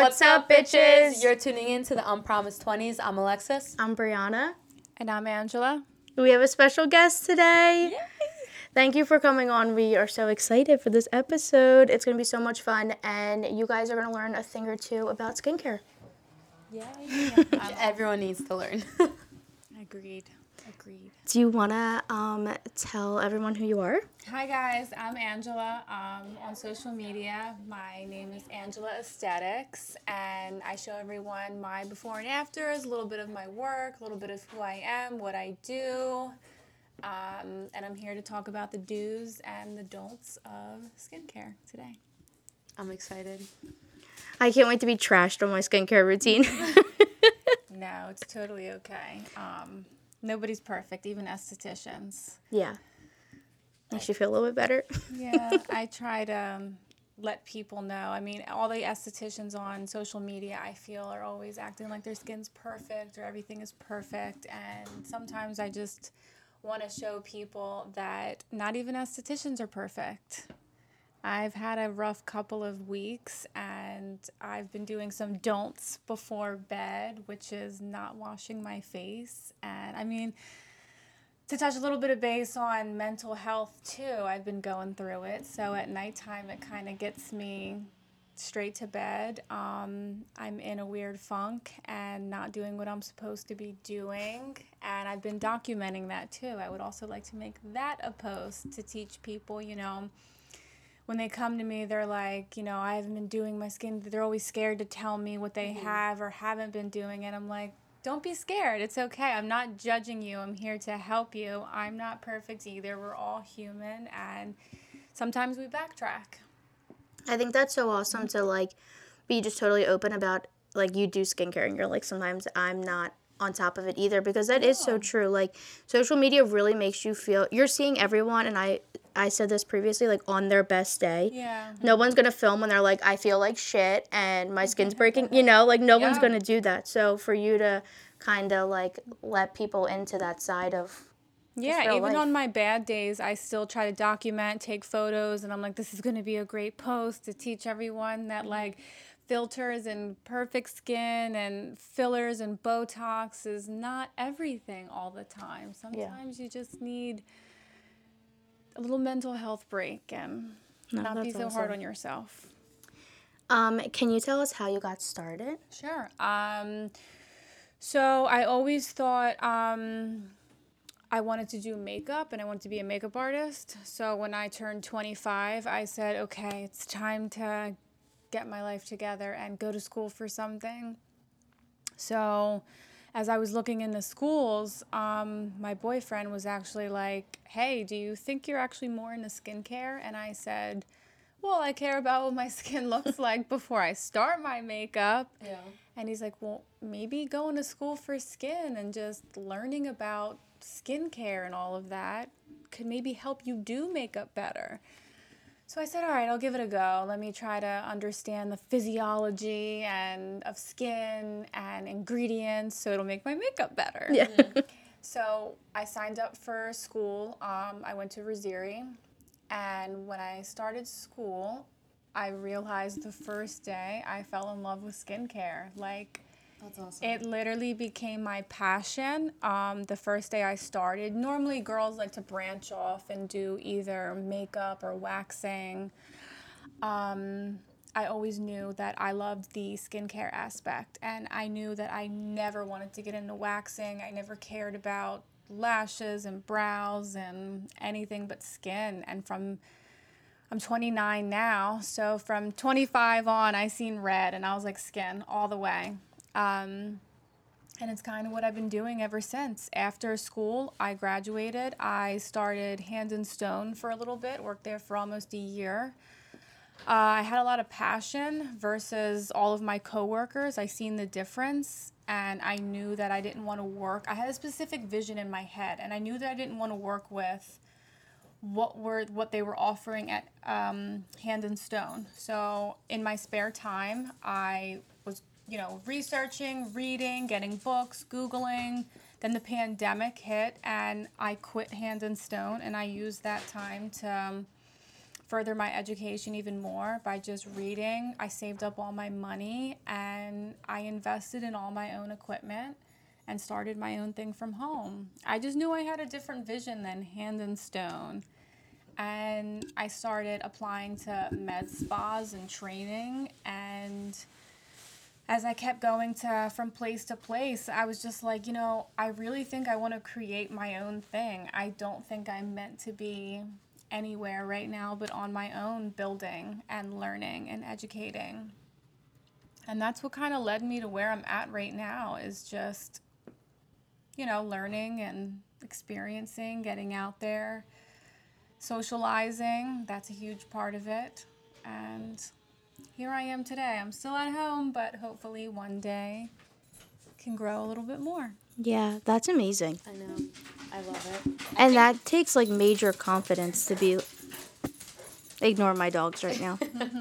What's, up, bitches? You're tuning in to the Unpromised 20s. I'm Alexis. I'm Brianna. And I'm Angela. We have a special guest today. Thank you for coming on. We are so excited for this episode. It's going to be so much fun, and you guys are going to learn a thing or two about skincare. Yay. Everyone needs to learn. Agreed. Agreed. Do you want to um, tell everyone who you are? Hi guys, I'm Angela. Um, on social media, my name is Angela Aesthetics, and I show everyone my before and afters, a little bit of my work, a little bit of who I am, what I do, um, and I'm here to talk about the do's and the don'ts of skincare today. I'm excited. I can't wait to be trashed on my skincare routine. no, it's totally okay. Um, nobody's perfect, even estheticians. Yeah. Makes you feel a little bit better. yeah, I try to um, let people know. I mean, all the estheticians on social media, I feel, are always acting like their skin's perfect or everything is perfect. And sometimes I just want to show people that not even estheticians are perfect. I've had a rough couple of weeks and I've been doing some don'ts before bed, which is not washing my face. And I mean, to touch a little bit of base on mental health too, I've been going through it. So at nighttime, it kind of gets me straight to bed. Um, I'm in a weird funk and not doing what I'm supposed to be doing. And I've been documenting that too. I would also like to make that a post to teach people, you know when they come to me, they're like, you know, I haven't been doing my skin. They're always scared to tell me what they mm-hmm. have or haven't been doing. And I'm like, don't be scared. It's okay. I'm not judging you. I'm here to help you. I'm not perfect either. We're all human. And sometimes we backtrack. I think that's so awesome to like be just totally open about like you do skincare and you're like, sometimes I'm not on top of it either because that is so true. Like social media really makes you feel you're seeing everyone and I I said this previously like on their best day. Yeah. No one's going to film when they're like I feel like shit and my skin's breaking, you know, like no yeah. one's going to do that. So for you to kind of like let people into that side of yeah, even life. on my bad days, I still try to document, take photos, and I'm like, this is going to be a great post to teach everyone that, mm-hmm. like, filters and perfect skin and fillers and Botox is not everything all the time. Sometimes yeah. you just need a little mental health break and no, not be so awesome. hard on yourself. Um, can you tell us how you got started? Sure. Um, so I always thought um, I wanted to do makeup and I wanted to be a makeup artist. So when I turned 25, I said, okay, it's time to get my life together and go to school for something. So, as I was looking in the schools, um, my boyfriend was actually like, Hey, do you think you're actually more into skincare? And I said, Well, I care about what my skin looks like before I start my makeup. Yeah. And he's like, Well, maybe going to school for skin and just learning about skincare and all of that could maybe help you do makeup better. So I said, all right, I'll give it a go. Let me try to understand the physiology and of skin and ingredients so it'll make my makeup better. Yeah. so I signed up for school. Um, I went to Rizzieri. And when I started school, I realized the first day I fell in love with skincare. Like, awesome. It literally became my passion um, the first day I started. Normally, girls like to branch off and do either makeup or waxing. Um, I always knew that I loved the skincare aspect, and I knew that I never wanted to get into waxing. I never cared about lashes and brows and anything but skin. And from I'm 29 now, so from 25 on, I seen red, and I was like skin all the way. Um, and it's kind of what I've been doing ever since. After school, I graduated. I started Hand and Stone for a little bit, worked there for almost a year. Uh, I had a lot of passion versus all of my coworkers. I seen the difference, and I knew that I didn't want to work. I had a specific vision in my head, and I knew that I didn't want to work with what were what they were offering at um, Hand and Stone. So in my spare time, I you know, researching, reading, getting books, Googling. Then the pandemic hit, and I quit Hand and Stone, and I used that time to um, further my education even more by just reading. I saved up all my money and I invested in all my own equipment and started my own thing from home. I just knew I had a different vision than Hand and Stone. And I started applying to med spas and training and as I kept going to from place to place, I was just like, you know, I really think I want to create my own thing. I don't think I'm meant to be anywhere right now but on my own building and learning and educating. And that's what kind of led me to where I'm at right now is just you know, learning and experiencing, getting out there, socializing. That's a huge part of it. And here I am today. I'm still at home, but hopefully one day can grow a little bit more. Yeah, that's amazing. I know. I love it. And that takes like major confidence to be. Ignore my dogs right now.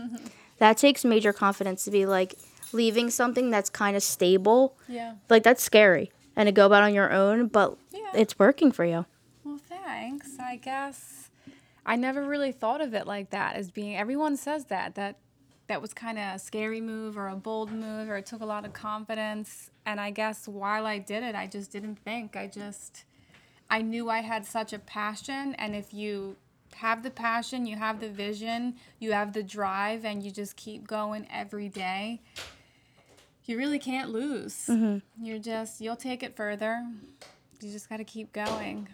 that takes major confidence to be like leaving something that's kind of stable. Yeah. Like that's scary and to go about on your own, but Yeah. it's working for you. Well, thanks. I guess I never really thought of it like that as being everyone says that that that was kind of a scary move or a bold move or it took a lot of confidence and I guess while I did it, I just didn't think. I just I knew I had such a passion and if you have the passion, you have the vision, you have the drive and you just keep going every day, you really can't lose. Mm-hmm. You're just you'll take it further. You just got to keep going.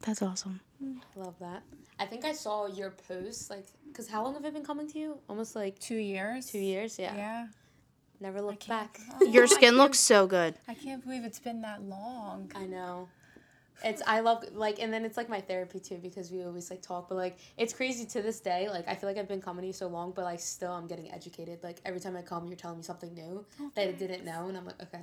That's awesome. I love that. I think I saw your post, like, because how long have I been coming to you? Almost like Two years. two years? Yeah. Yeah. Never looked back. Your skin looks so good. I can't believe it's been that long. I know. It's I love like and then it's like my therapy too because we always like talk but like it's crazy to this day like I feel like I've been coming to you so long but like still I'm getting educated like every time I come you're telling me something new oh, that I didn't know and I'm like okay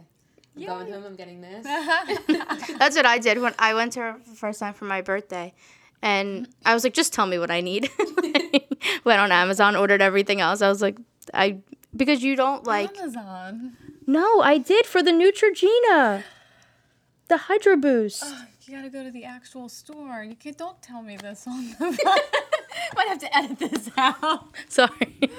I'm going Yay. home I'm getting this That's what I did when I went to her first time for my birthday. And I was like, just tell me what I need. went on Amazon, ordered everything else. I was like, I because you don't like Amazon. No, I did for the Neutrogena. The Hydro Boost. Oh, you gotta go to the actual store. You can't. Don't tell me this on the. Might have to edit this out. Sorry.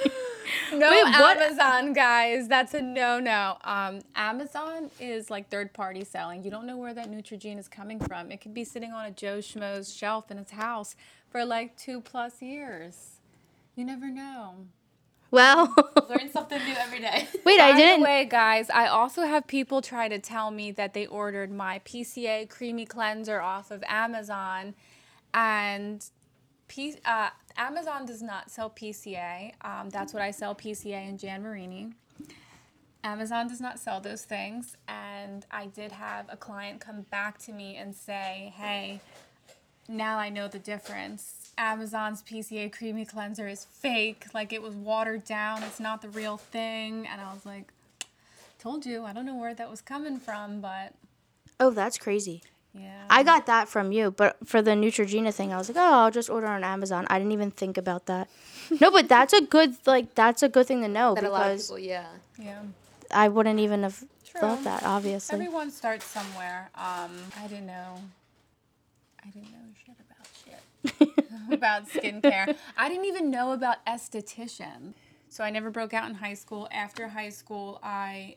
No Wait, what- Amazon, guys. That's a no-no. Um, Amazon is like third-party selling. You don't know where that Neutrogena is coming from. It could be sitting on a Joe Schmo's shelf in his house for like two plus years. You never know. well, learn something new every day wait, I didn't. By the way, guys, I also have people try to tell me that they ordered my PCA creamy cleanser off of Amazon, and P- uh, Amazon does not sell PCA. Um, that's what I sell PCA and Jan Marini. Amazon does not sell those things, and I did have a client come back to me and say, "Hey, now I know the difference. Amazon's PCA creamy cleanser is fake. Like it was watered down. It's not the real thing." And I was like, "Told you. I don't know where that was coming from, but Oh, that's crazy. Yeah." I got that from you, but for the Neutrogena thing, I was like, oh, I'll just order on Amazon. I didn't even think about that. no, but that's a good like that's a good thing to know that a lot of because people yeah yeah. I wouldn't even have True. thought that. Obviously, Everyone starts somewhere. Um, I didn't know. I didn't know shit about shit about skincare. I didn't even know about esthetician. So I never broke out in high school. After high school, I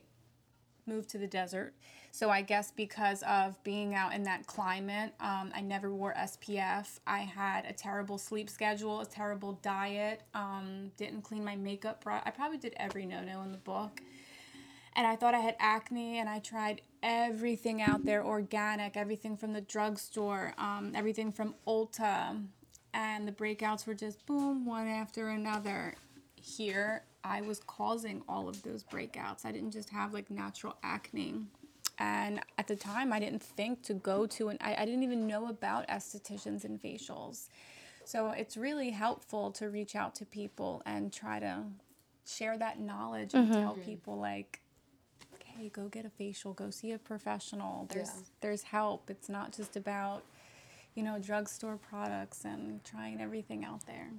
moved to the desert. So I guess because of being out in that climate, um, I never wore SPF. I had a terrible sleep schedule, a terrible diet. Um, didn't clean my makeup. Bro- I probably did every no-no in the book and I thought I had acne, and I tried everything out there organic, everything from the drugstore, um, everything from Ulta, and the breakouts were just boom, one after another. Here, I was causing all of those breakouts. I didn't just have like natural acne. And at the time, I didn't think to go to, and I, I didn't even know about estheticians and facials. So it's really helpful to reach out to people and try to share that knowledge and mm-hmm. tell people like okay, go get a facial. Go see a professional. There's Yeah. there's help. It's not just about you know drugstore products and trying everything out there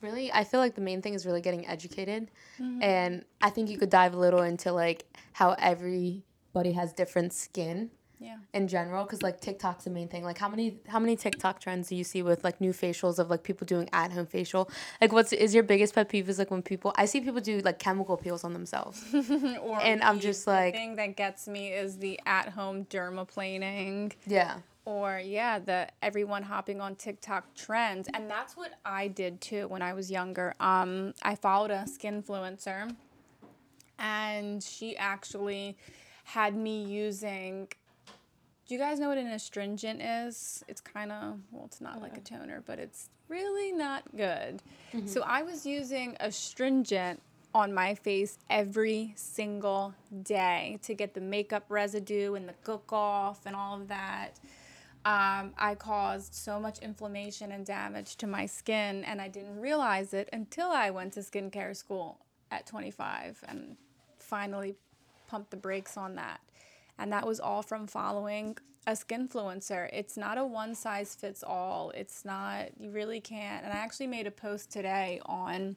really i feel like the main thing is really getting educated mm-hmm. and i think you could dive a little into like how everybody has different skin Yeah. in general because like TikTok's the main thing. Like how many how many TikTok trends do you see with like new facials of like people doing at home facial? Like what's is your biggest pet peeve is like when people I see people do like chemical peels on themselves. Or And I'm the- just the like- thing that gets me is the at-home dermaplaning. yeah. Or yeah the everyone hopping on tiktok trends. And that's what i did too when i was younger. Um, i followed a skin influencer and she actually had me using do you guys know what an astringent is? It's kind of well it's not like a toner but it's really not good. So i was using astringent on my face every single day to get the makeup residue and the cook off and all of that um, I caused so much inflammation and damage to my skin, and I didn't realize it until I went to skincare school at 25 and finally pumped the brakes on that. And that was all from following a skinfluencer. It's not a one size fits all. It's not, you really can't. And I actually made a post today on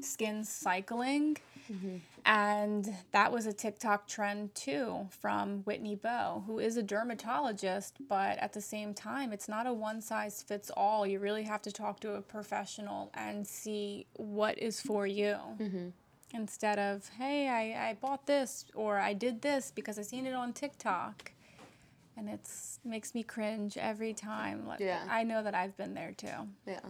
skin cycling. And that was a TikTok trend too from Whitney Bowe, who is a dermatologist, but at the same time, it's not a one size fits all. You really have to talk to a professional and see what is for you. Mm-hmm. Instead of, hey, I, I bought this or I did this because I seen it on TikTok. And it's makes me cringe every time. Like, Yeah. I know that I've been there too. Yeah.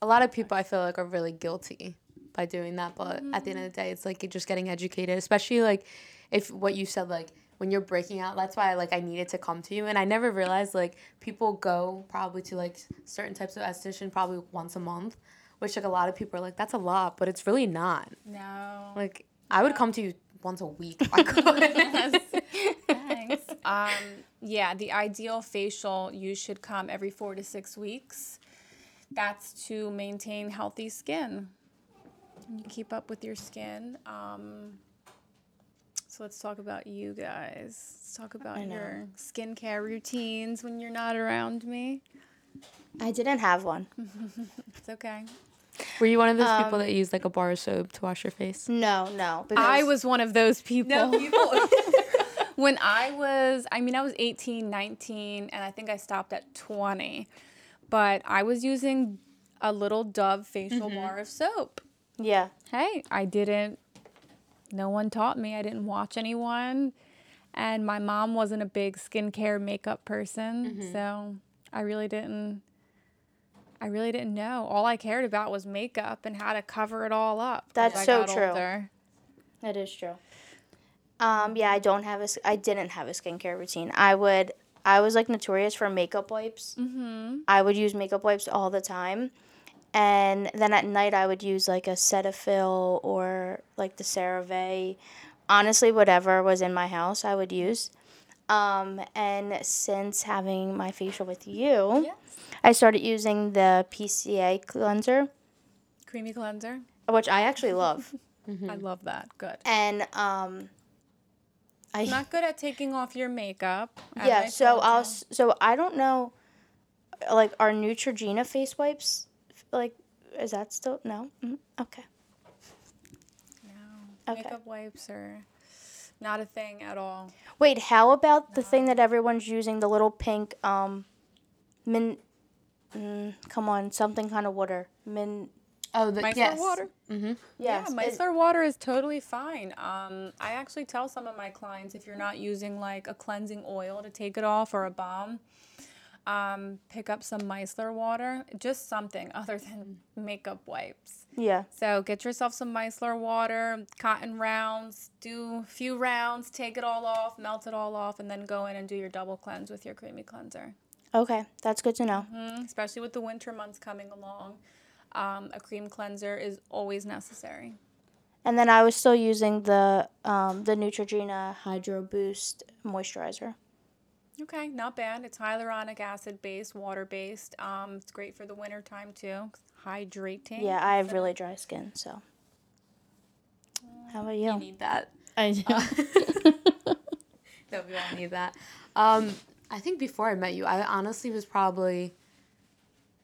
A lot of people I feel like are really guilty by doing that, but at the end of the day, it's like you're just getting educated, especially like if what you said, like when you're breaking out, that's why like I needed to come to you. And I never realized like people go probably to like certain types of esthetician probably once a month, which like a lot of people are like, that's a lot, but it's really not. No. Like I would come to you once a week if I could. Thanks. um, yeah, the ideal facial you should come every four to six weeks. That's to maintain healthy skin. You keep up with your skin. Um, so let's talk about you guys. Let's talk about your skincare routines when you're not around me. I didn't have one. It's okay. Were you one of those Um, people that used like a bar of soap to wash your face? No, no. I was one of those people. when I was, I mean, I was 18, 19, and I think I stopped at 20. But I was using a little Dove facial bar of soap. Yeah. Hey, I didn't, no one taught me. I didn't watch anyone. And my mom wasn't a big skincare makeup person. So I really didn't. I really didn't know. All I cared about was makeup and how to cover it all up. That's so true. older. That is true. Um, yeah, I don't have a. I didn't have a skincare routine. I would. I was like notorious for makeup wipes. Mm-hmm. I would use makeup wipes all the time, and then at night I would use like a Cetaphil or like the CeraVe. Honestly, whatever was in my house, I would use. Um, and since having my facial with you, Yes. I started using the PCA cleanser, Creamy cleanser. which I actually love. I love that. Good. and um, I Not good at taking off your makeup. yeah. So I'll so I don't know, like are Neutrogena face wipes, like is that still no? Mhm, Okay. No. Okay. Makeup wipes are not a thing at all. Wait, how about the thing that everyone's using, the little pink um, min. Mm, come on, something kind of water. Min. Oh, the Micellar yes. water. Yes. Yeah, it- micellar water is totally fine. Um, I actually tell some of my clients if you're not using like a cleansing oil to take it off or a balm, um, pick up some micellar water, just something other than makeup wipes. yeah. So get yourself some micellar water, cotton rounds, do a few rounds, take it all off, melt it all off, and then go in and do your double cleanse with your creamy cleanser. Okay, that's good to know. Mm, especially with the winter months coming along. Um, a cream cleanser is always necessary. And then I was still using the um, the Neutrogena Hydro Boost moisturizer. Okay, not bad. It's hyaluronic acid based, water based. Um, it's great for the winter time too. It's hydrating. Yeah, I have really dry skin, so. How about You you? need that. I do. No, we all need that. Um, I think before I met you, I honestly was probably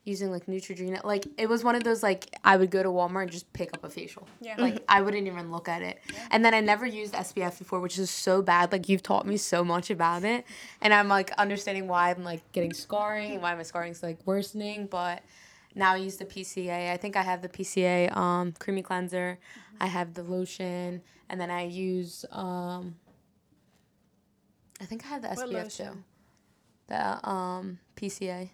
using like Neutrogena. Like it was one of those like I would go to Walmart and just pick up a facial. Yeah. Like I wouldn't even look at it. Yeah. And then I never used SPF before, which is so bad. Like you've taught me so much about it, and I'm like understanding why I'm like getting scarring and why my scarring's like worsening. But now I use the PCA. I think I have the PCA um, creamy cleanser. I have the lotion, and then I use um. I think I have the What SPF too. lotion? The um PCA.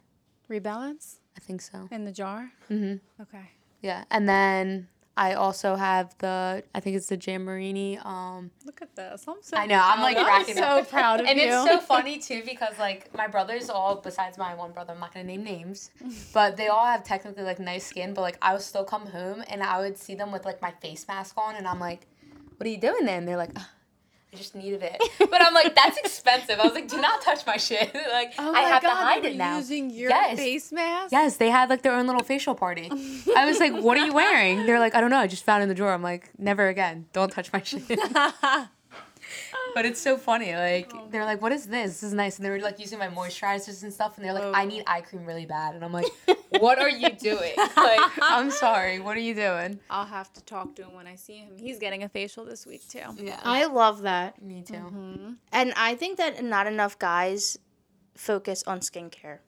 Rebalance I think so. in the jar. hmm Okay. Yeah, and then I also have the I think it's the Jan Marini. Um, Look at this. I'm so. I know I'm like cracking so up. proud of and you. And it's so funny too because like my brothers all besides my one brother I'm not gonna name names, but they all have technically like nice skin. But like I would still come home and I would see them with like my face mask on and I'm like, what are you doing then? And they're like. "Ugh, I just needed it, but I'm like, that's expensive. I was like, do not touch my shit. like, Oh I my have God, to hide it now. Using your Yes. face mask. Yes, they had like their own little facial party. I was like, "What are you wearing?" They're like, "I don't know. I just found it in the drawer." I'm like, "Never again. Don't touch my shit." but it's so funny. Like they're like, "What is this? This is nice." And they were like using my moisturizers and stuff, and they're like, "I need eye cream really bad." And I'm like, "What are you doing?" Like, I'm sorry. What are you doing? I'll have to talk to him when I see him. He's getting a facial this week too. Yeah, I love that. me too. Mm-hmm. And I think that not enough guys focus on skincare.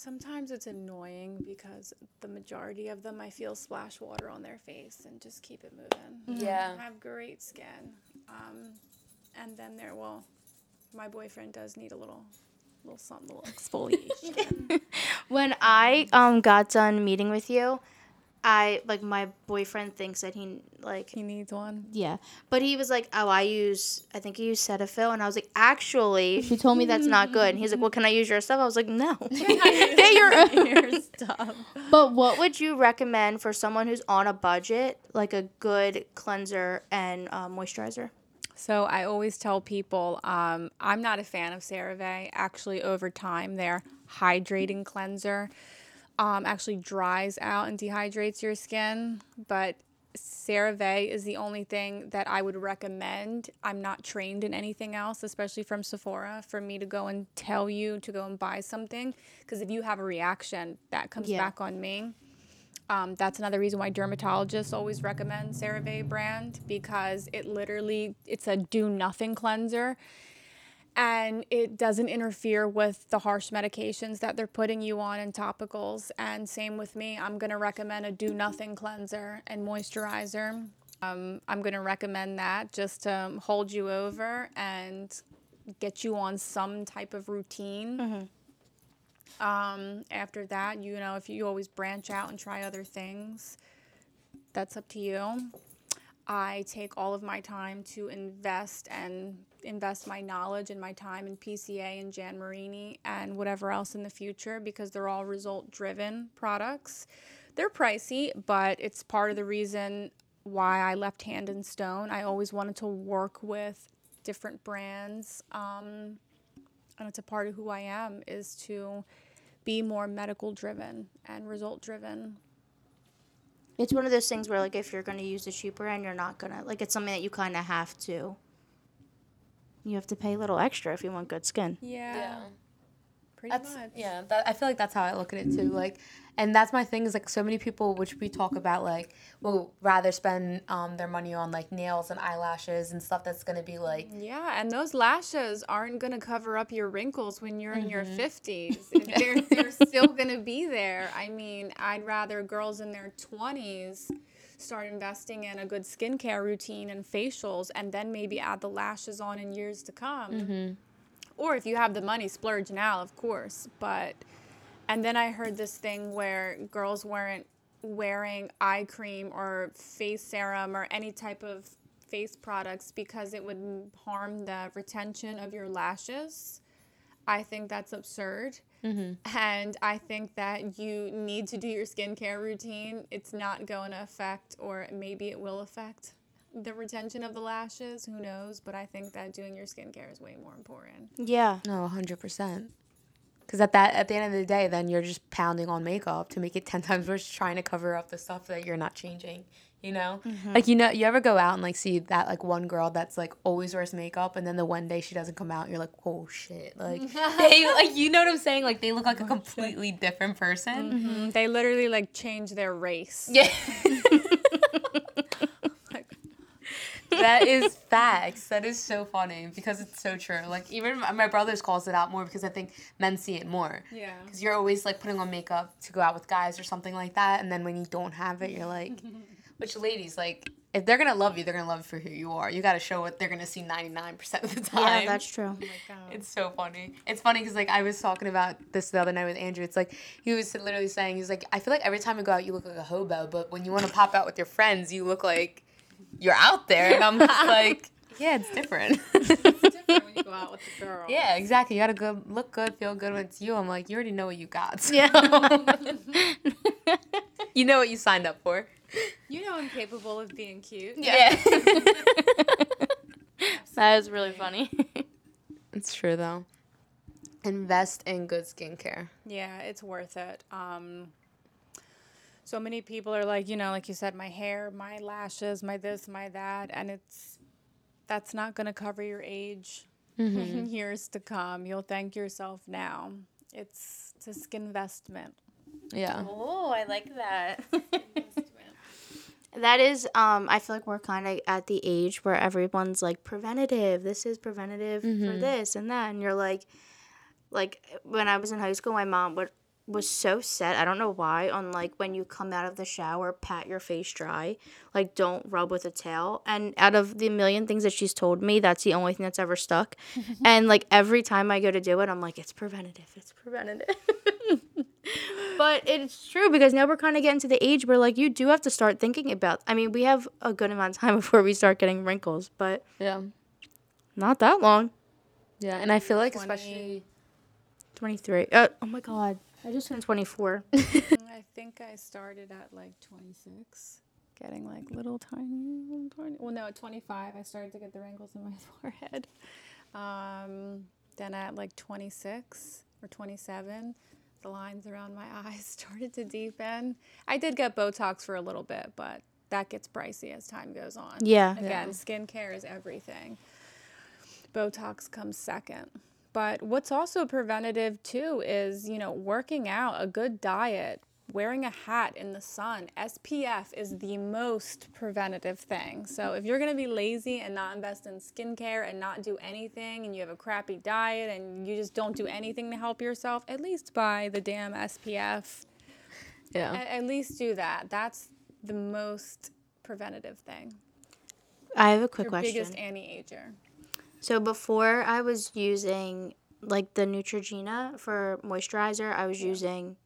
Sometimes it's annoying because the majority of them I feel splash water on their face and just keep it moving. Yeah. I have great skin. Um, and then there, well, my boyfriend does need a little, little something, little exfoliation. When I um got done meeting with you, I like my boyfriend thinks that he like he needs one. yeah, but he was like, "Oh, I use I think he used Cetaphil," and I was like, "Actually, she told me that's not good." And he's like, "Well, can I use your stuff?" I was like, "No." Get your, your stuff. But what would you recommend for someone who's on a budget, like a good cleanser and uh, moisturizer? So I always tell people um, I'm not a fan of CeraVe. Actually, over time, their hydrating cleanser um, actually dries out and dehydrates your skin. But CeraVe is the only thing that I would recommend. I'm not trained in anything else, especially from Sephora, for me to go and tell you to go and buy something. Because if you have a reaction, that comes Yeah. back on me. Um, that's another reason why dermatologists always recommend CeraVe brand because it literally it's a do nothing cleanser and it doesn't interfere with the harsh medications that they're putting you on and topicals. And same with me i'm going to recommend a do nothing cleanser and moisturizer. Um, i'm going to recommend that just to hold you over and get you on some type of routine. Um, after that, you know, if you always branch out and try other things, that's up to you. I take all of my time to invest and invest my knowledge and my time in PCA and Jan Marini and whatever else in the future because they're all result driven products. They're pricey, but it's part of the reason why I left Hand and Stone. I always wanted to work with different brands. Um, and it's a part of who I am is to be more medical driven and result driven. It's one of those things where, like, if you're going to use the cheaper end, you're not going to, like, it's something that you kind of have to. You have to pay a little extra if you want good skin. Yeah. Yeah. Pretty That's much. yeah. That, I feel like that's how I look at it too. Like, and that's my thing is like so many people, which we talk about, like, will rather spend um, their money on like nails and eyelashes and stuff that's gonna be like Yeah, and those lashes aren't going to cover up your wrinkles when you're in your Mm-hmm. 50s. they're, they're still going to be there. I mean, I'd rather girls in their 20s start investing in a good skincare routine and facials and then maybe add the lashes on in years to come. Mm-hmm. Or if you have the money, splurge now, of course. But, and then I heard this thing where girls weren't wearing eye cream or face serum or any type of face products because it would harm the retention of your lashes. I think that's absurd. Mm-hmm. And I think that you need to do your skincare routine. It's not going to affect, or maybe it will affect, the retention of the lashes. Who knows? But I think that doing your skincare is way more important. Yeah. no, hundred percent. Because at that at the end of the day, then you're just pounding on makeup to make it ten times worse, trying to cover up the stuff that you're not changing You know, Mm-hmm. like you know, you ever go out and like see that like one girl that's like always wears makeup, and then the one day she doesn't come out, and you're like, oh shit, like they like you know what I'm saying? Like they look like a completely different person. Mm, They literally like change their race. Yeah. that is facts. That is so funny because it's so true. Like even my my brothers calls it out more because I think men see it more. Yeah. Because you're always like putting on makeup to go out with guys or something like that, and then when you don't have it, you're like, which ladies like. If they're gonna love you, they're gonna love you for who you are. You gotta show what they're gonna see ninety nine percent of the time. Yeah, that's true. Oh it's so funny. It's funny because like I was talking about this the other night with Andrew. It's like he was literally saying he's like I feel like every time we go out you look like a hobo, but when you want to pop out with your friends you look like you're out there, and I'm just like yeah, it's different. It's different when you go out with the girl. yeah, exactly. You gotta go look good, feel good when it's you. I'm like you already know what you got. so- Yeah. you know what you signed up for. You know I'm capable of being cute. Yeah. that is really funny. it's true though. Invest in good skincare. Yeah, it's worth it. Um, so many people are like, you know, like you said, my hair, my lashes, my this, my that, and it's that's not going to cover your age in years to come. You'll thank yourself now. It's it's a skin investment. Yeah. Oh, I like that. that is um I feel like we're kind of at the age where everyone's like preventative. This is preventative for this and that and you're like like when I was in high school my mom would was so set, I don't know why, on like when you come out of the shower, pat your face dry. Like don't rub with a towel. And out of the million things that she's told me, that's the only thing that's ever stuck. and like every time I go to do it, I'm like, it's preventative. It's preventative. but it's true because now we're kind of getting to the age where like you do have to start thinking about i mean we have a good amount of time before we start getting wrinkles but Yeah. not that long Yeah, and I feel like 20. especially 23 uh, oh my god i just turned 24 I think I started at like 26, getting like little tiny, little tiny. Well, no, at 25, I started to get the wrinkles in my forehead. Um, then at like 26 or 27, the lines around my eyes started to deepen. I did get Botox for a little bit, but that gets pricey as time goes on. yeah Again, skincare is everything. Botox comes second. But what's also preventative too is, you know, working out, a good diet, wearing a hat in the sun. SPF is the most preventative thing. So if you're going to be lazy and not invest in skincare and not do anything and you have a crappy diet and you just don't do anything to help yourself, at least buy the damn SPF. yeah. At, at least do that. That's the most preventative thing. i have a quick Your question biggest anti-ager. so before i was using like the neutrogena for moisturizer i was using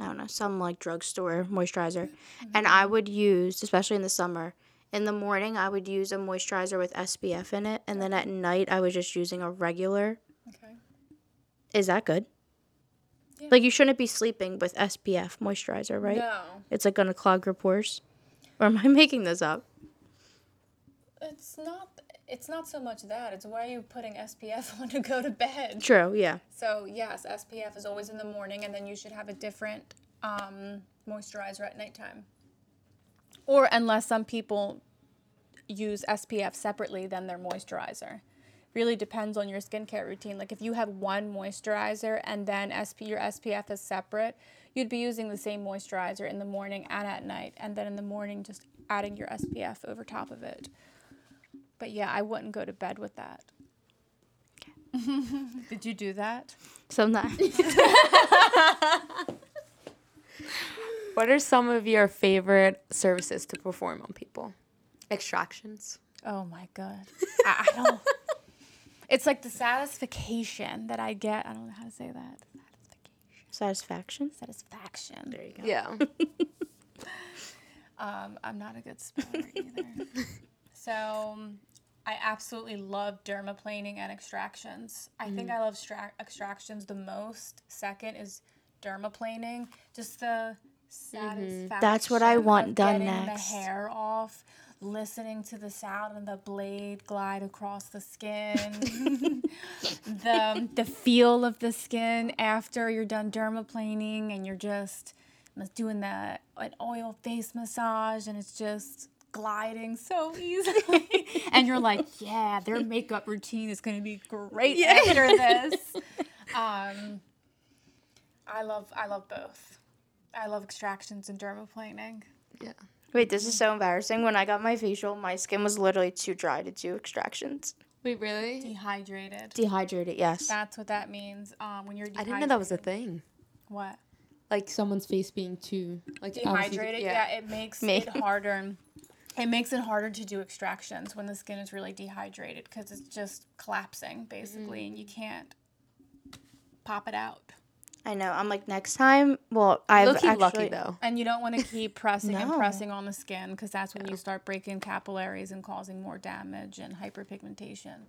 i don't know some like drugstore moisturizer and i mm-hmm. would use especially in the summer in the morning i would use a moisturizer with spf in it and then at night i was just using a regular Okay. Is that good? Yeah. Like you shouldn't be sleeping with SPF moisturizer, right? No, It's like gonna clog your pores. Or am I making this up? it's not. It's not so much that. It's why are you putting SPF on to go to bed? True, yeah. So yes, SPF is always in the morning, and then you should have a different um, moisturizer at nighttime. Or unless some people use SPF separately than their moisturizer. Really depends on your skincare routine. Like if you have one moisturizer and then SP, your SPF is separate, you'd be using the same moisturizer in the morning and at night, and then in the morning just adding your SPF over top of it. But yeah, I wouldn't go to bed with that. Did you do that? Sometimes. What are some of your favorite services to perform on people? Extractions. Oh my god. I, I don't. It's like the satisfaction that I get. I don't know how to say that. Satisfaction. Satisfaction. There you go. Yeah. Um, I'm not a good speller either. so I absolutely love dermaplaning and extractions. I think mm. I love stra- extractions the most. Second is dermaplaning. Just the satisfaction. That's what I want done getting next. The hair off, listening to the sound of the blade glide across the skin, the um, the feel of the skin after you're done dermaplaning, and you're just doing the an oil face massage, and it's just gliding so easily. and you're like, yeah, their makeup routine is gonna be great after this. Um, I love I love both. I love extractions and dermaplaning. Yeah. Wait, this is so embarrassing. When I got my facial, my skin was literally too dry to do extractions. Wait, really? Dehydrated. Dehydrated, yes. That's what that means. Um, when you're I didn't know that was a thing. What? Like someone's face being too like obviously- Dehydrated. Yeah. it makes Me. it harder. It makes it harder to do extractions when the skin is really dehydrated because it's just collapsing basically, and you mm. can't pop it out. I know. I'm like, next time, well, I've Low-key actually, lucky though. And you don't want to keep pressing and pressing on the skin because that's when you start breaking capillaries and causing more damage and hyperpigmentation.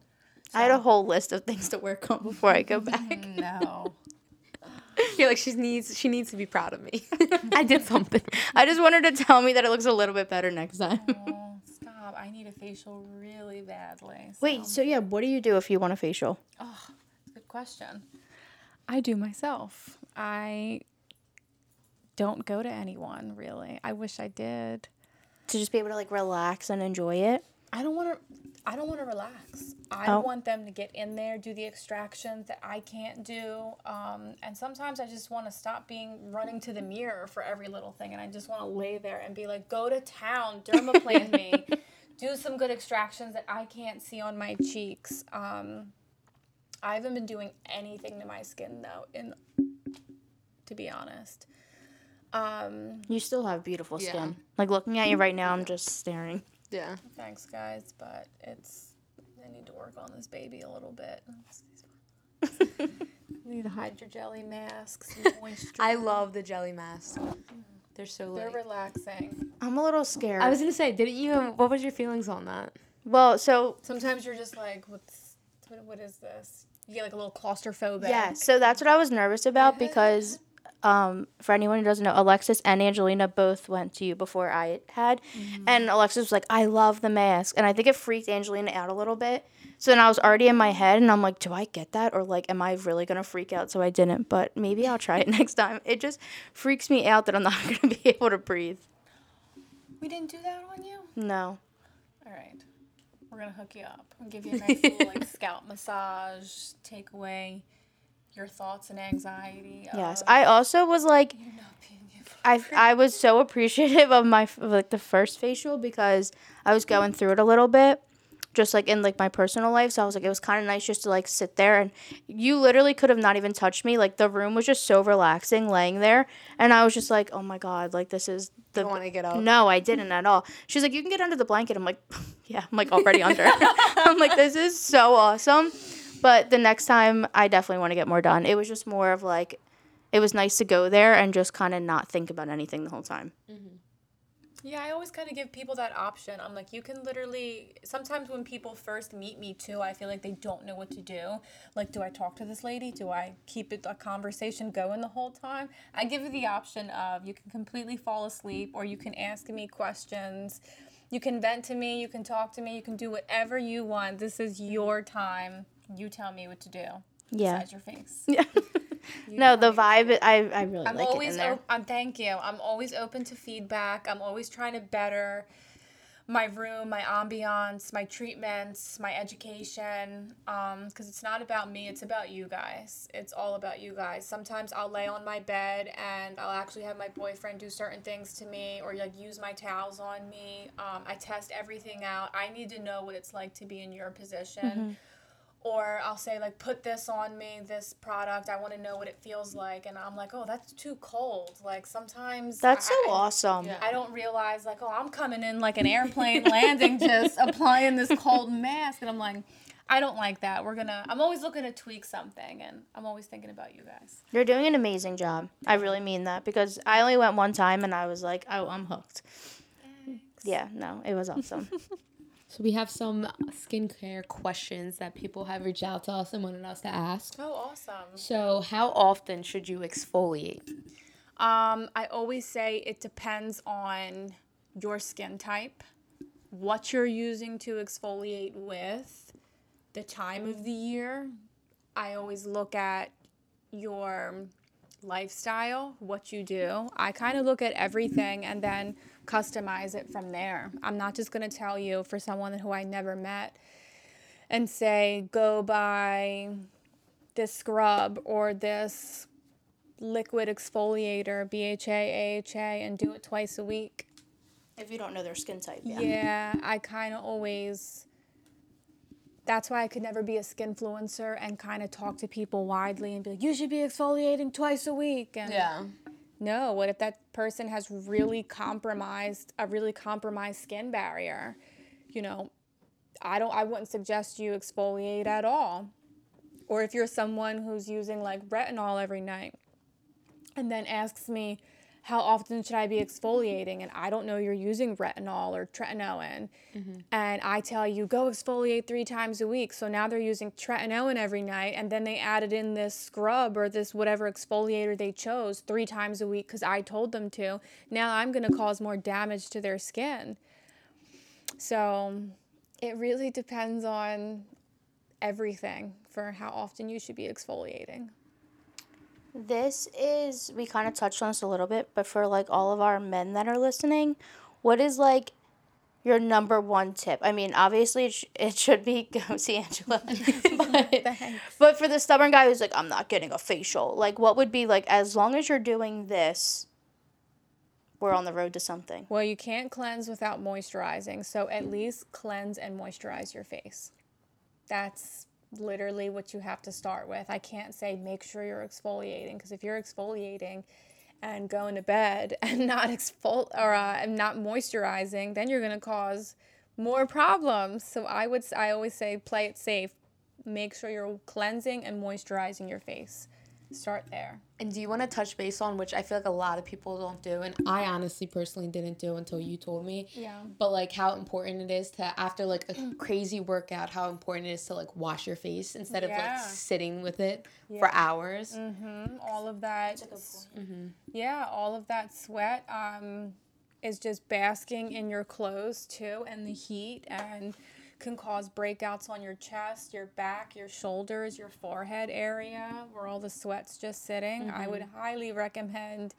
I had a whole list of things to work on before I go back. No. You're like she needs she needs to be proud of me. I did something. I just wanted to tell me that it looks a little bit better next time. Oh, stop. I need a facial really badly. Wait, so yeah, what do you do if you want a facial? Oh, good question. I do myself. I don't go to anyone really. I wish I did. To just be able to like relax and enjoy it? I don't want to. I don't want to relax. I Oh. want them to get in there, do the extractions that I can't do, um, and sometimes I just want to stop being running to the mirror for every little thing, and I just want to lay there and be like, "Go to town, dermaplan me, do some good extractions that I can't see on my cheeks." Um, I haven't been doing anything to my skin though, in to be honest. Um, You still have beautiful Yeah. skin. Like looking at you right now, I'm just staring. Yeah. Thanks, guys, but it's I need to work on this baby a little bit. You need to hide your jelly masks, moisture. I love the jelly masks. They're so They're light. relaxing. I'm a little scared. I was gonna say, didn't you? What was your feelings on that? well, so Sometimes you're just like, what's what, what is this? You get like a little claustrophobic. yeah, so that's what I was nervous about because um, for anyone who doesn't know, Alexis and Angelina both went to you before I had, and Alexis was like, "I love the mask," and I think it freaked Angelina out a little bit. So then I was already in my head, and I'm like, "Do I get that, or like, am I really gonna freak out?" So I didn't, but maybe I'll try it next time. It just freaks me out that I'm not gonna be able to breathe. We didn't do that on you. No. All right. We're gonna hook you up and give you a nice little like scalp massage, take away your thoughts and anxiety. Yes, of I also was like, you not being able I I was so appreciative of my of, like the first facial because I was going through it a little bit, just like in like my personal life. So I was like, it was kind of nice just to like sit there and you literally could have not even touched me. Like the room was just so relaxing, laying there, and I was just like, oh my god, like this is the. Want to get up. no, I didn't at all. She's like, you can get under the blanket. I'm like, yeah, I'm like already under. I'm like, this is so awesome. But the next time, I definitely want to get more done. It was just more of like, it was nice to go there and just kind of not think about anything the whole time. Mm-hmm. Yeah, I always kind of give people that option. I'm like, you can literally. Sometimes when people first meet me too, I feel like they don't know what to do. Like, do I talk to this lady? Do I keep it a conversation going the whole time? I give you the option of you can completely fall asleep, or you can ask me questions. You can vent to me. You can talk to me. You can do whatever you want. This is your time. You tell me what to do. Yeah. Besides your face. Yeah. no, the vibe, I, I really I'm like it in always there. op- I'm thank you. I'm always open to feedback. I'm always trying to better my room, my ambiance, my treatments, my education. Um, because it's not about me, it's about you guys. It's all about you guys. Sometimes I'll lay on my bed and I'll actually have my boyfriend do certain things to me or like use my towels on me. Um, I test everything out. I need to know what it's like to be in your position Mm-hmm. Or I'll say like put this on me, this product. I want to know what it feels like, and I'm like, oh, that's too cold. Like sometimes That's so awesome. Yeah. I don't realize like, oh, I'm coming in like an airplane landing, just applying this cold mask, and I'm like, I don't like that. We're gonna. I'm always looking to tweak something, and I'm always thinking about you guys. You're doing an amazing job. I really mean that because I only went one time and I was like, oh, I'm hooked. Yeah, no, it was awesome. So we have some skincare questions that people have reached out to us and wanted us to ask. Oh, awesome. So how often should you exfoliate? Um, I always say it depends on your skin type, what you're using to exfoliate with, the time of the year. I always look at your lifestyle, what you do. I kind of look at everything and then customize it from there. I'm not just going to tell you for someone who I never met and say, go buy this scrub or this liquid exfoliator, BHA, AHA, and do it twice a week. If you don't know their skin type, yeah. Yeah, I kind of always. That's why I could never be a skinfluencer and kind of talk to people widely and be like, you should be exfoliating twice a week. And Yeah. No, what if that person has really compromised a really compromised skin barrier? You know, I don't I wouldn't suggest you exfoliate at all. Or if you're someone who's using like retinol every night and then asks me how often should I be exfoliating and I don't know you're using retinol or tretinoin mm-hmm. and I tell you go exfoliate 3 times a week. So now they're using tretinoin every night and then they added in this scrub or this whatever exfoliator they chose 3 times a week cuz I told them to. Now I'm going to cause more damage to their skin. So it really depends on everything for how often you should be exfoliating. This is we kind of touched on this a little bit, but for like all of our men that are listening, what is like your number one tip? I mean, obviously it, sh- it should be go see Angela, but, but for the stubborn guy who's like, I'm not getting a facial. Like, what would be like as long as you're doing this, we're on the road to something. Well, you can't cleanse without moisturizing, so at least cleanse and moisturize your face. That's literally what you have to start with. I can't say make sure you're exfoliating because if you're exfoliating and going to bed and not exfol or uh, and not moisturizing, then you're going to cause more problems. So I would I always say play it safe. Make sure you're cleansing and moisturizing your face. Start there. And do you want to touch base on which I feel like a lot of people don't do, and I honestly personally didn't do until you told me. Yeah. But like how important it is to after like a crazy workout, how important it is to like wash your face instead of like sitting with it for hours. Mm-hmm. All of that. Mhm. Yeah, all of that sweat um, is just basking in your clothes too, and the heat, and can cause breakouts on your chest, your back, your shoulders, your forehead area where all the sweat's just sitting. I would highly recommend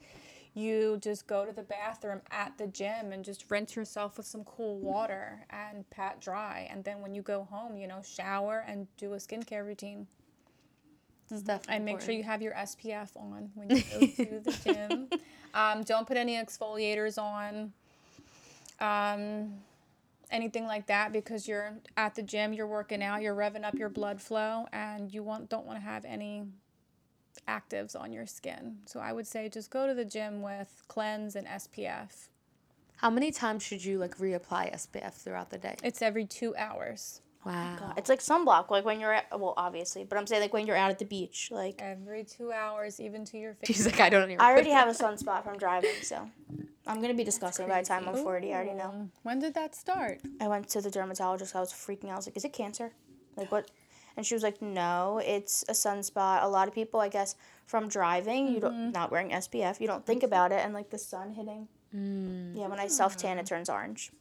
you just go to the bathroom at the gym and just rinse yourself with some cool water and pat dry. And then when you go home, you know, shower and do a skincare routine. It's definitely And make sure you have your SPF on when you go to the gym. Um, don't put any exfoliators on, um, anything like that, because you're at the gym, you're working out, you're revving up your blood flow, and you want don't want to have any actives on your skin. So I would say just go to the gym with cleanse and SPF. How many times should you like reapply SPF throughout the day? It's every two hours. Wow. Oh it's like sunblock, like when you're at, well, obviously, but I'm saying like when you're out at the beach. Like Every two hours, even to your face. She's like, I don't even. I already have a sunspot from driving, so I'm gonna be disgusting by the time I'm 40. I already know. When did that start? I went to the dermatologist. I was freaking out. I was like, "Is it cancer? Like what?" And she was like, "No, it's a sunspot. A lot of people, I guess, from driving, you don't mm-hmm. not wearing SPF, you don't think about it, and like the sun hitting. Mm. Yeah, when I self tan, it hmm. turns orange.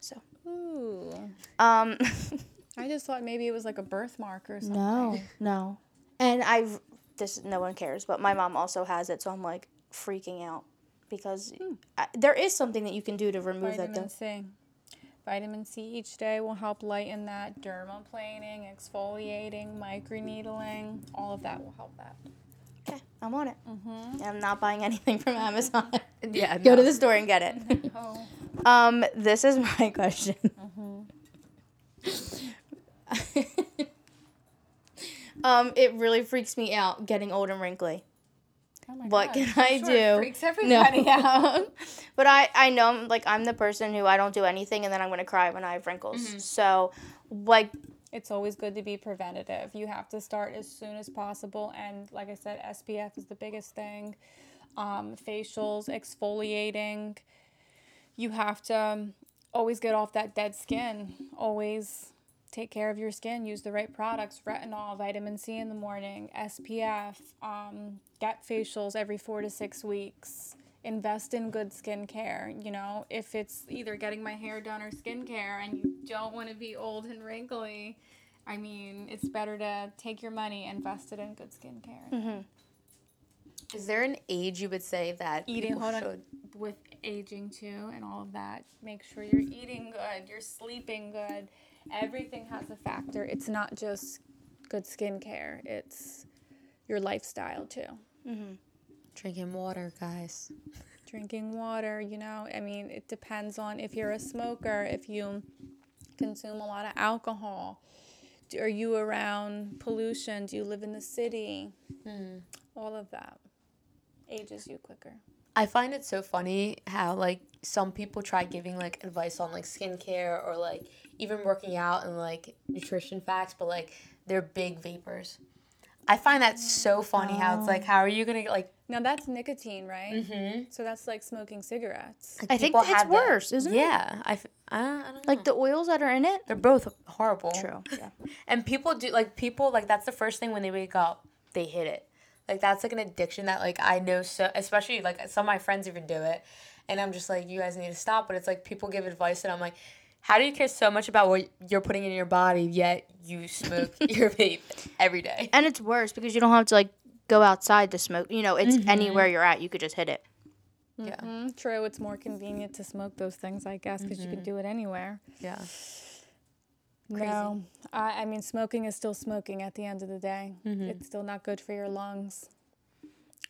So, Ooh. um, I just thought maybe it was like a birthmark or something. no, no, and I've this no one cares, but my mom also has it, so I'm like freaking out because I, there is something that you can do to remove that. Vitamin C. Vitamin C each day will help lighten that dermaplaning, exfoliating, microneedling. All of that will help that. Okay, I'm on it. Mm-hmm. I'm not buying anything from Amazon. Yeah. Go no. to the store and get it. Oh. Um, this is my question. um, it really freaks me out getting old and wrinkly. Oh What God. can I sure it do? Freaks everybody out. But I, I know, like, I'm the person who I don't do anything and then I'm gonna cry when I have wrinkles. So, like, It's always good to be preventative. You have to start as soon as possible. And like I said, SPF is the biggest thing. Um, facials, exfoliating. You have to um, always get off that dead skin. Always take care of your skin. Use the right products retinol, vitamin C in the morning, SPF. Um, get facials every four to six weeks. Invest in good skincare. You know, if it's either getting my hair done or skincare and you don't want to be old and wrinkly, I mean, it's better to take your money, invest it in good skincare. Is there an age you would say that Eating, people hold on. should- With aging too and all of that, make sure you're eating good, you're sleeping good. Everything has a factor. It's not just good skincare, it's your lifestyle too. Mm-hmm. Drinking water, guys. drinking water, you know. I mean, it depends on if you're a smoker, if you consume a lot of alcohol. Are you around pollution? Do you live in the city? Mm-hmm. All of that ages you quicker. I find it so funny how like some people try giving like advice on like skincare or like even working out and like nutrition facts, but like they're big vapers. I find that so funny how it's like, how are you gonna like? Now that's nicotine, right? Mm-hmm. So that's like smoking cigarettes. I think it's have that- worse, isn't it? Yeah, I, f- I, don't- I don't know. Like the oils that are in it. they're both horrible. True. Yeah. And people do like people like that's the first thing when they wake up, they hit it. Like that's like an addiction that like I know so especially like some of my friends even do it. And I'm just like, you guys need to stop. But it's like people give advice and I'm like, how do you care so much about what you're putting in your body yet you smoke your vape every day? And it's worse because you don't have to like go outside to smoke. You know, it's anywhere you're at, you could just hit it. Yeah. Mm, true, it's more convenient to smoke those things, I guess, because you can do it anywhere. Yeah. No, I, I mean, smoking is still smoking at the end of the day. Mm-hmm. It's still not good for your lungs.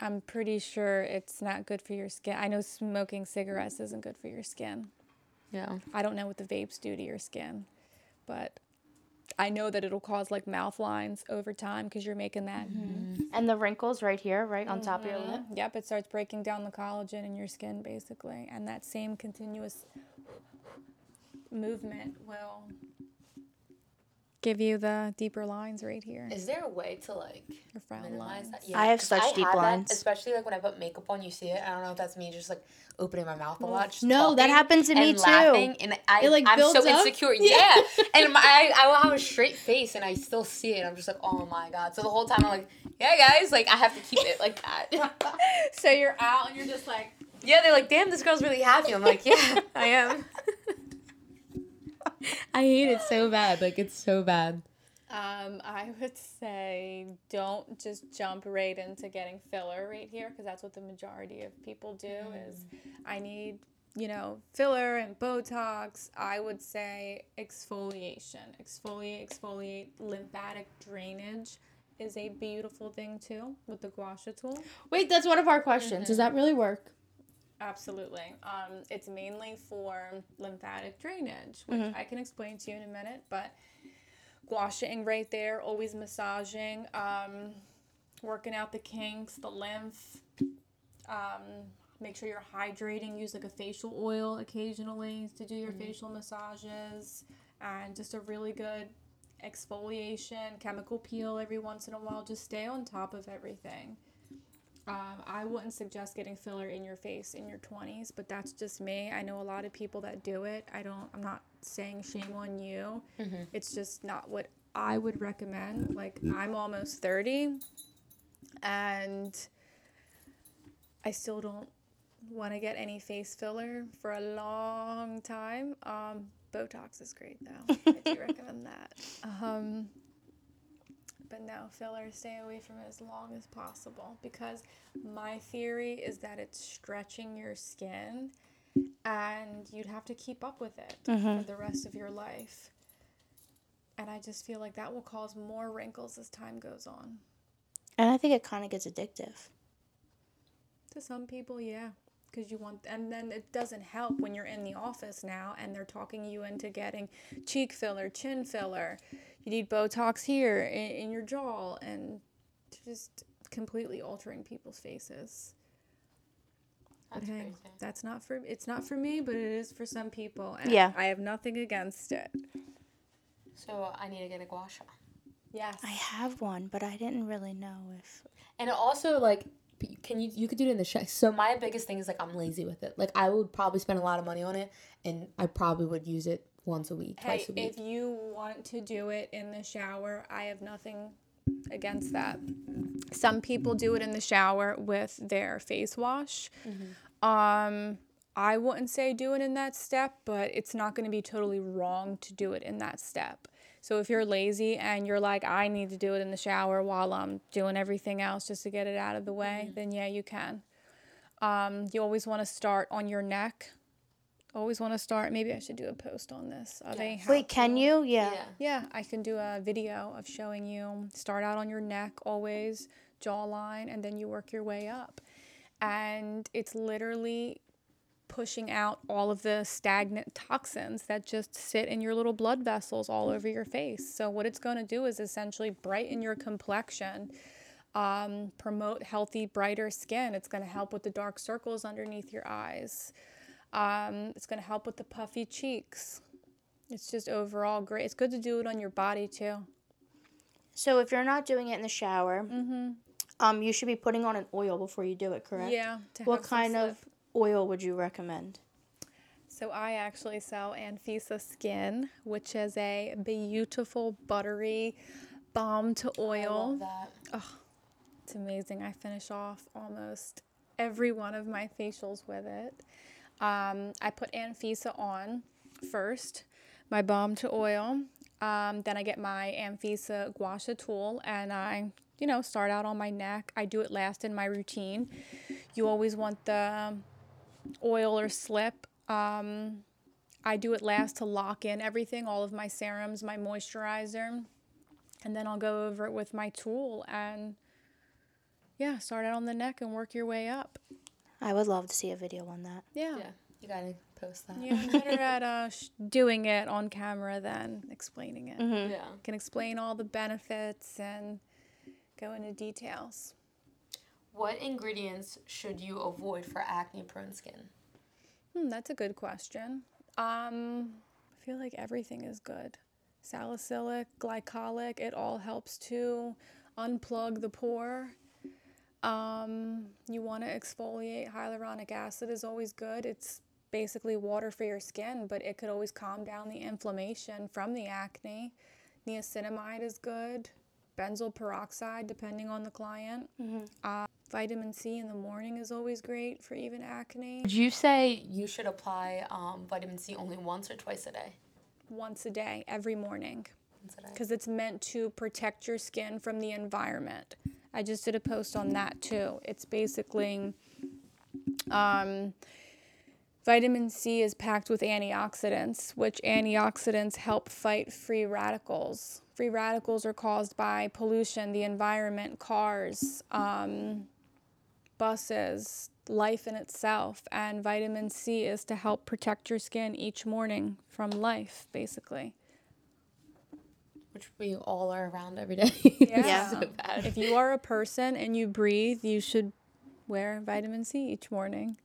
I'm pretty sure it's not good for your skin. I know smoking cigarettes isn't good for your skin. Yeah. I don't know what the vapes do to your skin, but I know that it'll cause like mouth lines over time because you're making that. Mm-hmm. And the wrinkles right here, right on top of your lip. Mm-hmm. Yep, it starts breaking down the collagen in your skin basically, and that same continuous movement will give you the deeper lines right here, Is there a way to like your frown minimize lines. that? I have 'cause such deep that, lines. especially like when I put makeup on, you see it. I don't know if that's me just like opening my mouth a lot. Just No, that talking happens to me, and too. Laughing, and I, It, like, I'm so up. insecure. Yeah, and my, I, I will have a straight face, and I still see it. I'm just like, oh my god. So the whole time I'm like, yeah, guys, like I have to keep it like that. So you're out and you're just like, yeah, they're like, damn, this girl's really happy. I'm like, yeah, I am. I hate it so bad. Like it's so bad. um, I would say don't just jump right into getting filler right here because that's what the majority of people do is I need you know filler and Botox. I would say exfoliation, exfoliate, exfoliate, lymphatic drainage is a beautiful thing too with the guasha tool. Wait, that's one of our questions. Does that really work? Absolutely. Um, it's mainly for lymphatic drainage, which I can explain to you in a minute. But gouacheing right there, always massaging, um, working out the kinks, the lymph. Um, make sure you're hydrating. Use like a facial oil occasionally to do your facial massages, and just a really good exfoliation, chemical peel every once in a while. Just stay on top of everything. Um, I wouldn't suggest getting filler in your face in your 20s, but that's just me. I know a lot of people that do it. I don't, I'm not saying shame on you. It's just not what I would recommend. Like, I'm almost 30 and I still don't want to get any face filler for a long time. Um, Botox is great though. I do recommend that. Um, but no, filler, stay away from it as long as possible because my theory is that it's stretching your skin and you'd have to keep up with it for mm-hmm. the rest of your life. And I just feel like that will cause more wrinkles as time goes on. And I think it kind of gets addictive. To some people, yeah. Because you want, and then it doesn't help when you're in the office now and they're talking you into getting cheek filler, chin filler. You need Botox here in, in your jaw, and just completely altering people's faces. But That's hey, crazy. that's not for it's not for me, but it is for some people. And Yeah. I have nothing against it. So I need to get a gua sha. Yes. I have one, but I didn't really know if. And also like can you you could do it in the shower. So my biggest thing is like I'm lazy with it. Like I would probably spend a lot of money on it, and I probably would use it once a week, Hey, twice a week. if you want to do it in the shower, I have nothing against that. Some people do it in the shower with their face wash. Um, I wouldn't say do it in that step, but it's not going to be totally wrong to do it in that step. So if you're lazy and you're like, I need to do it in the shower while I'm doing everything else just to get it out of the way, then yeah, you can. Um, you always want to start on your neck. Always want to start. Maybe I should do a post on this. Are they? Wait, can you? Yeah. Yeah. Yeah, I can do a video of showing you start out on your neck always, jawline, and then you work your way up. And it's literally pushing out all of the stagnant toxins that just sit in your little blood vessels all over your face. So, what it's going to do is essentially brighten your complexion, um, promote healthy, brighter skin. It's going to help with the dark circles underneath your eyes. Um, it's going to help with the puffy cheeks. It's just overall great. It's good to do it on your body too. So if you're not doing it in the shower, um, you should be putting on an oil before you do it, correct? Yeah. What kind of oil would you recommend? So I actually sell Anfisa Skin, which is a beautiful buttery balm to I oil. love that. It's amazing. I finish off almost every one of my facials with it. Um, I put Anfisa on first, my balm to oil. Um, then I get my Anfisa gua sha tool and I, you know, start out on my neck. I do it last in my routine. You always want the oil or slip. Um, I do it last to lock in everything, all of my serums, my moisturizer. And then I'll go over it with my tool and yeah, start out on the neck and work your way up. I would love to see a video on that. Yeah. Yeah, you gotta post that. Yeah, I'm better at uh, sh- doing it on camera than explaining it. Yeah. Can explain all the benefits and go into details. What ingredients should you avoid for acne prone skin? Hmm, that's a good question. Um, I feel like everything is good. Salicylic, glycolic, it all helps to unplug the pore. Um, you want to exfoliate. Hyaluronic acid is always good. It's basically water for your skin, but it could always calm down the inflammation from the acne. Niacinamide is good. Benzoyl peroxide, depending on the client. Uh, vitamin C in the morning is always great for even acne. Would you say you should apply um, vitamin C only once or twice a day? Once a day, every morning. Once a day. because it's meant to protect your skin from the environment. I just did a post on that too. It's basically um, vitamin C is packed with antioxidants, which antioxidants help fight free radicals. Free radicals are caused by pollution, the environment, cars, um, buses, life in itself. And vitamin C is to help protect your skin each morning from life, basically. Which we all are around every day. Yeah. so bad. if you are a person and you breathe, you should wear vitamin C each morning.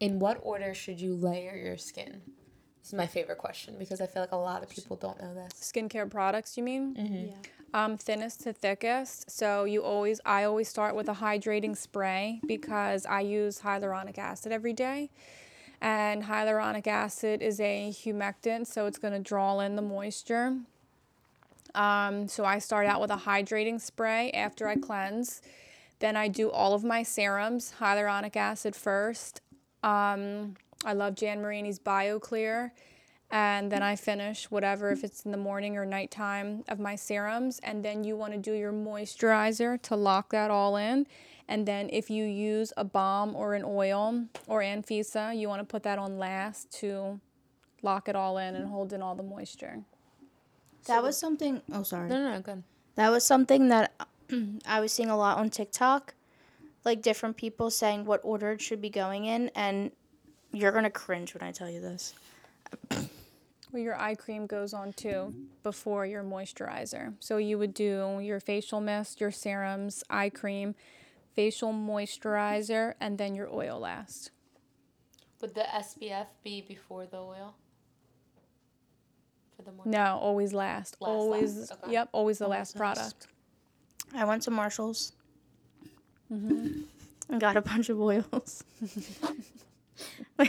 In what order should you layer your skin? This is my favorite question because I feel like a lot of people don't know this. Skincare products, you mean? Yeah. Um, thinnest to thickest. So you always, I always start with a hydrating spray because I use hyaluronic acid every day. And hyaluronic acid is a humectant, so it's going to draw in the moisture. Um, so I start out with a hydrating spray after I cleanse. Then I do all of my serums, hyaluronic acid first. Um, I love Jan Marini's BioClear. And then I finish whatever, if it's in the morning or nighttime, of my serums. And then you want to do your moisturizer to lock that all in. And then if you use a balm or an oil or Anfisa, you want to put that on last to lock it all in and hold in all the moisture. That was something. Oh, sorry. No, no, no, good. That was something that I was seeing a lot on TikTok, like different people saying what order it should be going in, and you're gonna cringe when I tell you this. Well, your eye cream goes on too before your moisturizer. So you would do your facial mist, your serums, eye cream, facial moisturizer, and then your oil last. Would the SPF be before the oil? For the morning? No, always last. Last, always, last, okay. yep, always the Always last last. product. I went to Marshalls Mm-hmm. and got a bunch of oils. I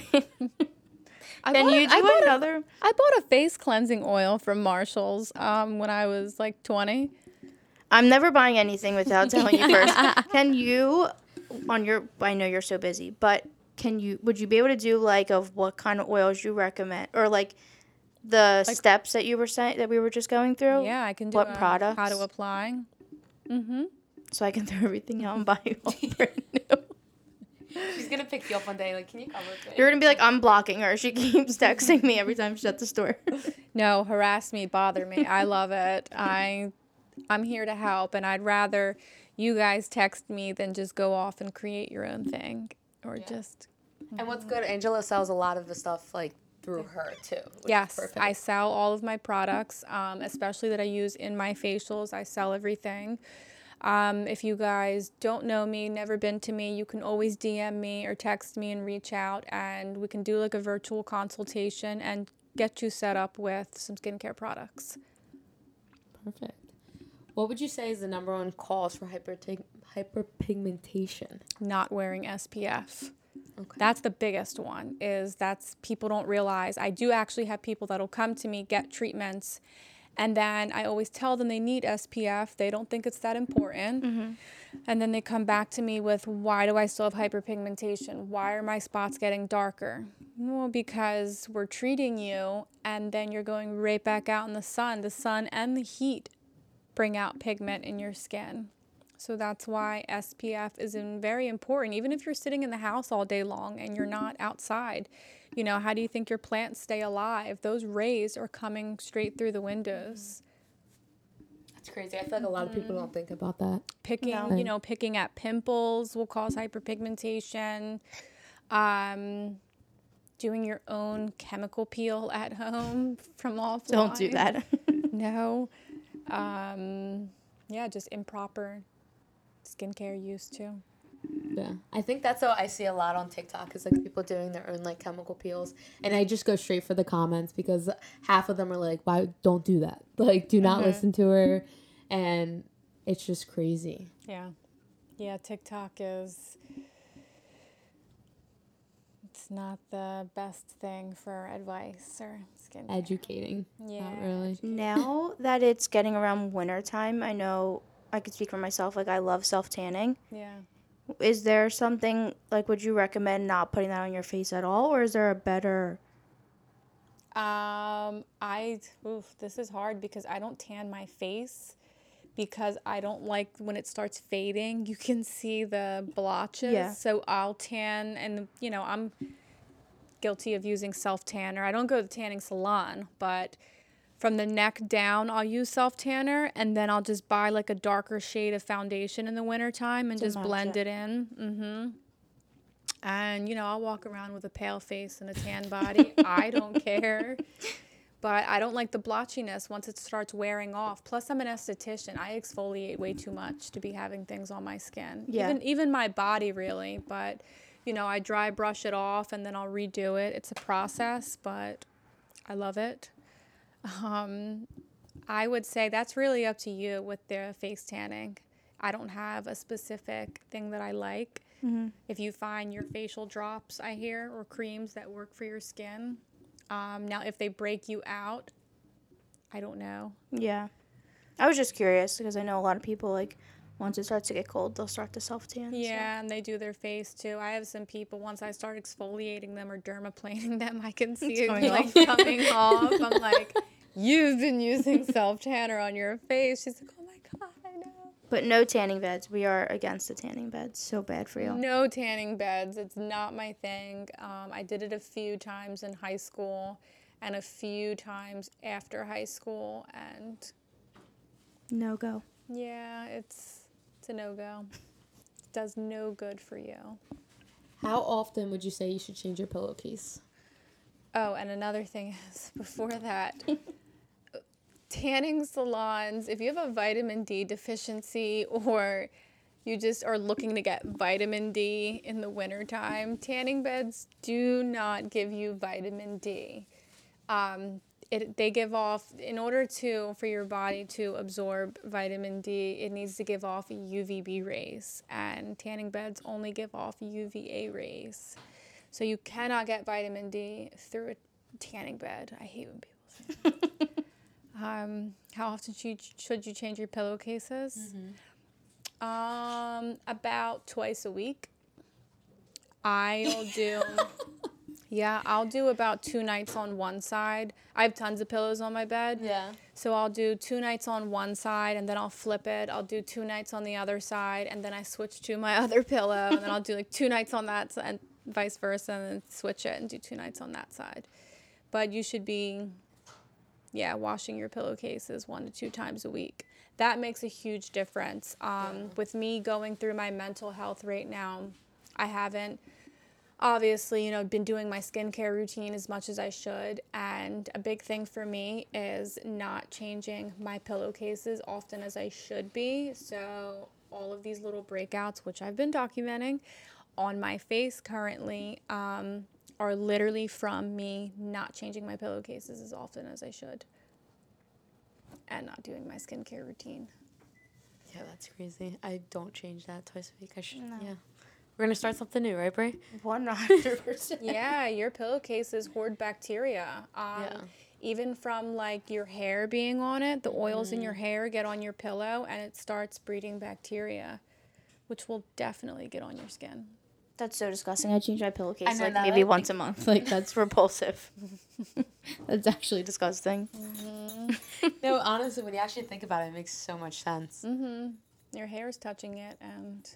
Can bought a- you I do bought another? I bought a face cleansing oil from Marshalls um, when I was like 20. I'm never buying anything without telling you first. Can you, on your? I know you're so busy, but can you? Would you be able to do like of what kind of oils you recommend, or like the steps that you were saying that we were just going through. Yeah, I can do What a- how products? to apply. Mm-hmm. So I can throw everything out and buy you all brand new. She's gonna pick you up one day. Like, can you come with me? You're gonna be like, I'm blocking her. She keeps texting me every time she's at the store. No, harass me, bother me. I love it. I I'm here to help and I'd rather you guys text me than just go off and create your own thing or just And what's good, Angela sells a lot of the stuff like through her too. which Yes, perfect. I sell all of my products, um, especially that I use in my facials. I sell everything. Um, if you guys don't know me, never been to me, you can always DM me or text me and reach out, and we can do like a virtual consultation and get you set up with some skincare products. Perfect. What would you say is the number one cause for hypertig- hyperpigmentation? Not wearing SPF. Okay. That's the biggest one. Is that's people don't realize. I do actually have people that'll come to me get treatments, and then I always tell them they need SPF. They don't think it's that important, mm-hmm. and then they come back to me with, "Why do I still have hyperpigmentation? Why are my spots getting darker?" Well, because we're treating you, and then you're going right back out in the sun. The sun and the heat bring out pigment in your skin. So that's why SPF is in very important. Even if you're sitting in the house all day long and you're not outside, you know, how do you think your plants stay alive? Those rays are coming straight through the windows. That's crazy. I feel like a lot of people don't think about that. Picking, No. you know, picking at pimples will cause hyperpigmentation. Um, doing your own chemical peel at home from offline. Don't do that. No. Um, yeah, just improper skincare use too. Yeah, I think that's what I see a lot on TikTok is like people doing their own like chemical peels, and I just go straight for the comments because half of them are like, "Why don't do that? Like, do not mm-hmm. listen to her," and it's just crazy. Yeah. Yeah, TikTok is it's not the best thing for advice or skin. Educating, yeah. not really. now that it's getting around winter time, I know I could speak for myself. Like I love self tanning. Yeah. Is there something like would you recommend not putting that on your face at all, or is there a better? Um I oof, this is hard because I don't tan my face because I don't like when it starts fading. You can see the blotches. Yeah. So I'll tan and you know, I'm guilty of using self tanner. I don't go to the tanning salon, but from the neck down, I'll use self tanner and then I'll just buy like a darker shade of foundation in the wintertime and To just blend it. it in. Mm-hmm. And you know, I'll walk around with a pale face and a tan body. I don't care. But I don't like the blotchiness once it starts wearing off. Plus, I'm an esthetician. I exfoliate way too much to be having things on my skin. Yeah. Even even my body really, but you know, I dry brush it off and then I'll redo it. It's a process, but I love it. Um, I would say that's really up to you with the face tanning. I don't have a specific thing that I like. If you find your facial drops, I hear, or creams that work for your skin. Um, now, if they break you out, I don't know. Yeah, I was just curious because I know a lot of people like once it starts to get cold, they'll start to self tan. Yeah, and they do their face too. I have some people, once I start exfoliating them or dermaplaning them, I can see it like coming off. I'm like, you've been using self tanner on your face. She's like, oh my God, I know. But no tanning beds. We are against the tanning beds. So bad for you. No tanning beds. It's not my thing. Um, I did it a few times in high school and a few times after high school. And No go. yeah, it's, it's a no go. It Does no good for you. How often would you say you should change your pillowcase? Oh, and another thing is before that, tanning salons, if you have a vitamin D deficiency or you just are looking to get vitamin D in the wintertime, tanning beds do not give you vitamin D. Um, it, they give off, in order to, for your body to absorb vitamin D, it needs to give off UVB rays. And tanning beds only give off UVA rays. So you cannot get vitamin D through a tanning bed. I hate when people say that. um, how often should, should you change your pillowcases? Um, about twice a week. I'll do Yeah, I'll do about two nights on one side. I have tons of pillows on my bed. Yeah. So I'll do two nights on one side and then I'll flip it. I'll do two nights on the other side and then I switch to my other pillow and then I'll do like two nights on that side and vice versa and then switch it and do two nights on that side. But you should be yeah, washing your pillowcases one to two times a week. That makes a huge difference. Um, with me going through my mental health right now, I haven't obviously, you know, been doing my skincare routine as much as I should. And a big thing for me is not changing my pillowcases often as I should be. So, all of these little breakouts, which I've been documenting on my face currently, um, are literally from me not changing my pillowcases as often as I should and not doing my skincare routine. Yeah, that's crazy. I don't change that twice a week. I should. Yeah. We're gonna start something new, right, Bray? One hundred percent. yeah, your pillowcases hoard bacteria. Um, Yeah. Even from like your hair being on it, the oils in your hair get on your pillow and it starts breeding bacteria, which will definitely get on your skin. That's so disgusting. I change my pillowcase like that, maybe like- once a month. Like that's repulsive. that's actually disgusting. Mm-hmm. No, honestly, when you actually think about it, it makes so much sense. Mm-hmm. Your hair is touching it and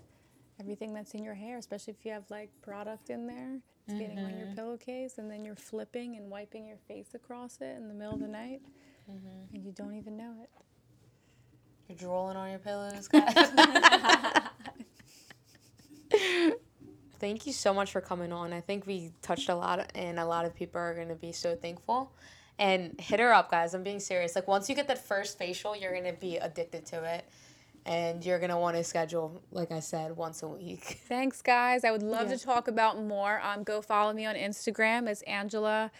everything that's in your hair, especially if you have like product in there, it's getting on your mm-hmm. pillowcase and then you're flipping and wiping your face across it in the middle of the night and you don't even know it. You're drooling on your pillows, guys. Thank you so much for coming on. I think we touched a lot, and a lot of people are going to be so thankful. And hit her up, guys. I'm being serious. Like, once you get that first facial, you're going to be addicted to it. And you're going to want to schedule, like I said, once a week. Thanks, guys. I would love Yeah. to talk about more. Um, go follow me on Instagram. It's Angela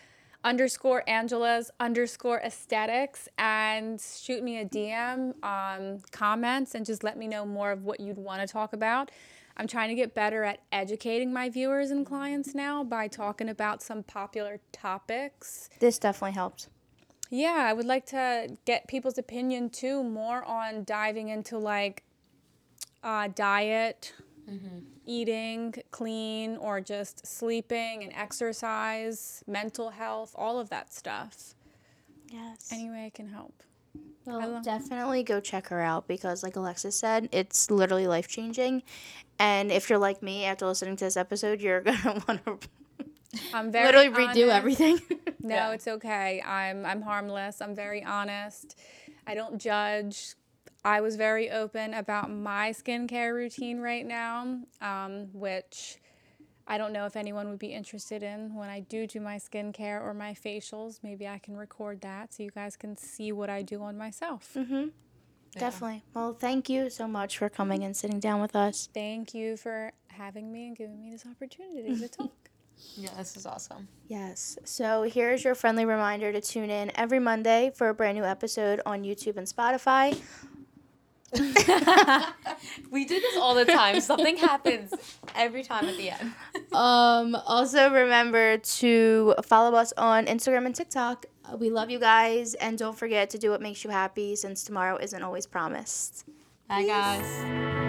underscore Angela's underscore aesthetics and shoot me a DM, um, comments, and just let me know more of what you'd want to talk about. I'm trying to get better at educating my viewers and clients now by talking about some popular topics. This definitely helped. Yeah, I would like to get people's opinion too, more on diving into like uh, diet, eating clean, or just sleeping and exercise, mental health, all of that stuff. Yes. Any way I can help. Well, definitely go check her out because, like Alexis said, it's literally life changing. And if you're like me, after listening to this episode, you're gonna want to I'm very literally redo honest. everything. No, Yeah. it's okay. I'm I'm harmless. I'm very honest. I don't judge. I was very open about my skincare routine right now, um, which I don't know if anyone would be interested in when I do do my skincare or my facials. Maybe I can record that so you guys can see what I do on myself. Mm-hmm. Definitely. Well, thank you so much for coming and sitting down with us. Thank you for having me and giving me this opportunity to talk. Yeah, this is awesome. Yes. So here's your friendly reminder to tune in every Monday for a brand new episode on YouTube and Spotify. We do this all the time. Something happens every time at the end. Um, also remember to follow us on Instagram and TikTok. Uh, We love you guys, and don't forget to do what makes you happy since tomorrow isn't always promised. Bye, guys.